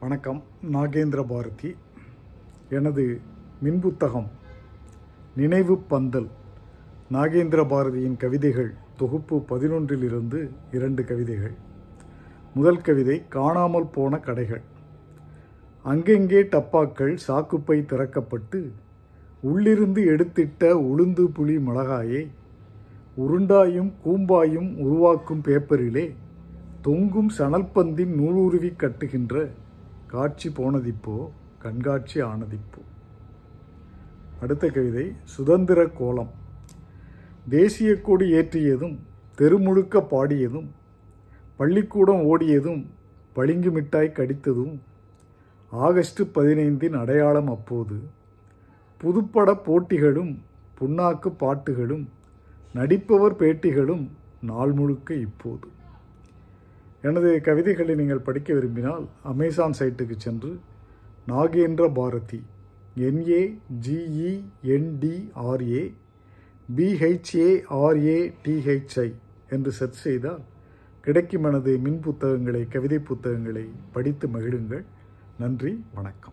வணக்கம். நாகேந்திர பாரதி. எனது மின்புத்தகம் நினைவு பந்தல் நாகேந்திர பாரதியின் கவிதைகள் தொகுப்பு பதினொன்றிலிருந்து இரண்டு கவிதைகள். முதல் கவிதை காணாமல் போன கடைகள். அங்கெங்கே டப்பாக்கள் சாக்குப்பை திறக்கப்பட்டு உள்ளிருந்து எடுத்திட்ட உளுந்து புளி மிளகாயை உருண்டாயும் கூம்பாயும் உருவாக்கும் பேப்பரிலே தொங்கும் சணல்பந்தின் நூலுருவி கட்டுகின்ற காட்சி போனதிப்போ கண்காட்சி ஆனதிப்போ. அடுத்த கவிதை சுதந்திர கோலம். தேசிய கொடி ஏற்றியதும் தெருமுழுக்க பாடியதும் பள்ளிக்கூடம் ஓடியதும் பளிங்கு மிட்டாய் கடித்ததும் ஆகஸ்ட் பதினைந்தின் அடையாளம் அப்போது புதுப்பட போட்டிகளும் புண்ணாக்கு பாட்டுகளும் நடிப்பவர் பேட்டிகளும் நாள் முழுக்க இப்போது. எனது கவிதைகளை நீங்கள் படிக்க விரும்பினால் அமேசான் சைட்டுக்கு சென்று நாகேந்திர பாரதி என்ஏ ஜிஇஎன்டிஆர்ஏ பிஹெச்ஏஆர்ஏடிஹெச்ஐ என்று சர்ச் செய்தால் கிடைக்கும் எனது மின் புத்தகங்களை கவிதை புத்தகங்களை படித்து மகிழுங்கள். நன்றி வணக்கம்.